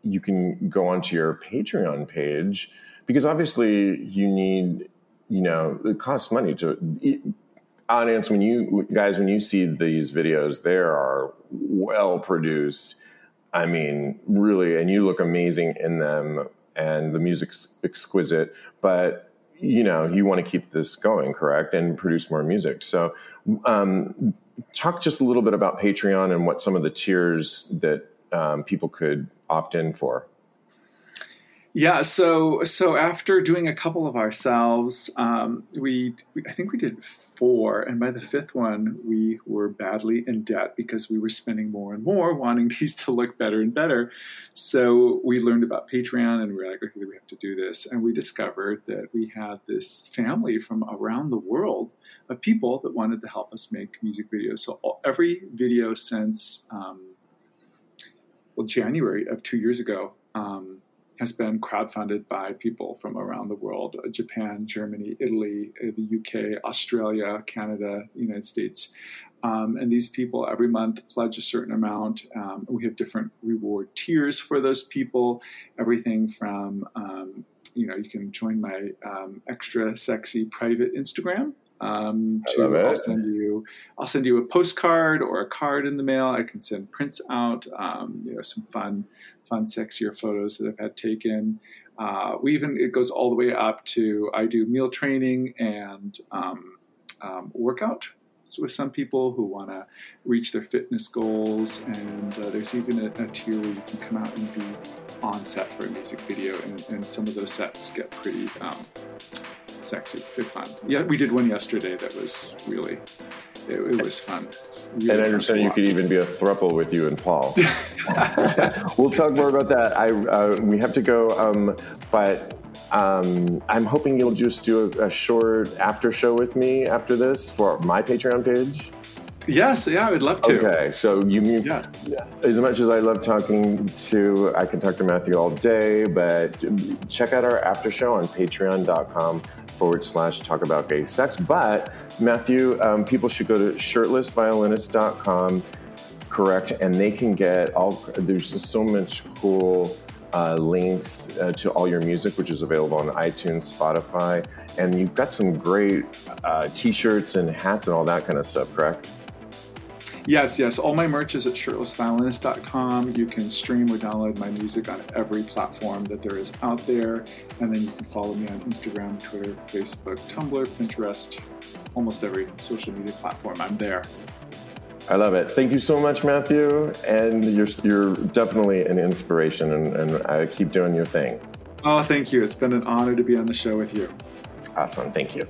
[SPEAKER 1] you can go onto your Patreon page because obviously you need, you know, it costs money to. Audience, when you guys, when you see these videos, they are well produced. I mean, really, and you look amazing in them and the music's exquisite, but you know you want to keep this going, correct, and produce more music. So, um, talk just a little bit about Patreon and what some of the tiers that um, people could opt in for.
[SPEAKER 2] Yeah, so so after doing a couple of ourselves, um, we, we, I think we did four, and by the fifth one, we were badly in debt because we were spending more and more, wanting these to look better and better. So we learned about Patreon, and we were like, okay, we have to do this, and we discovered that we had this family from around the world of people that wanted to help us make music videos. So all, every video since um, well January of two years ago. Um, has been crowdfunded by people from around the world uh, Japan, Germany, Italy, uh, the UK, Australia, Canada, United States. Um, and these people every month pledge a certain amount. Um, we have different reward tiers for those people, everything from um, you know, you can join my um, extra sexy private Instagram. Um, to I'll send you, I'll send you a postcard or a card in the mail. I can send prints out. Um, you know, some fun fun, sexier photos that I've had taken. Uh, we even it goes all the way up to I do meal training and um, um, workout with some people who want to reach their fitness goals, and uh, there's even a, a, tier where you can come out and be on set for a music video, and, and some of those sets get pretty um, sexy, fun. Yeah, we did one yesterday that was really it, it was fun.
[SPEAKER 1] Really and I understand you could even be a thruple with you and Paul. we'll talk more about that. I uh, we have to go, um, but um, I'm hoping you'll just do a, a, short after show with me after this for my Patreon page.
[SPEAKER 2] Yes, yeah, I would love to.
[SPEAKER 1] Okay, so you mean yeah. as much as I love talking to, I can talk to Matthew all day, but check out our after show on patreon.com forward slash talk about gay sex. But Matthew, um, people should go to shirtlessviolinist.com, correct? And they can get all, there's just so much cool uh, links uh, to all your music, which is available on iTunes, Spotify. And you've got some great uh, t shirts and hats and all that kind of stuff, correct?
[SPEAKER 2] Yes, yes. All my merch is at shirtlessviolinist.com. You can stream or download my music on every platform that there is out there. And then you can follow me on Instagram, Twitter, Facebook, Tumblr, Pinterest, almost every social media platform. I'm there.
[SPEAKER 1] I love it. Thank you so much, Matthew. And you're, you're definitely an inspiration, and, and I keep doing your thing.
[SPEAKER 2] Oh, thank you. It's been an honor to be on the show with you.
[SPEAKER 1] Awesome. Thank you.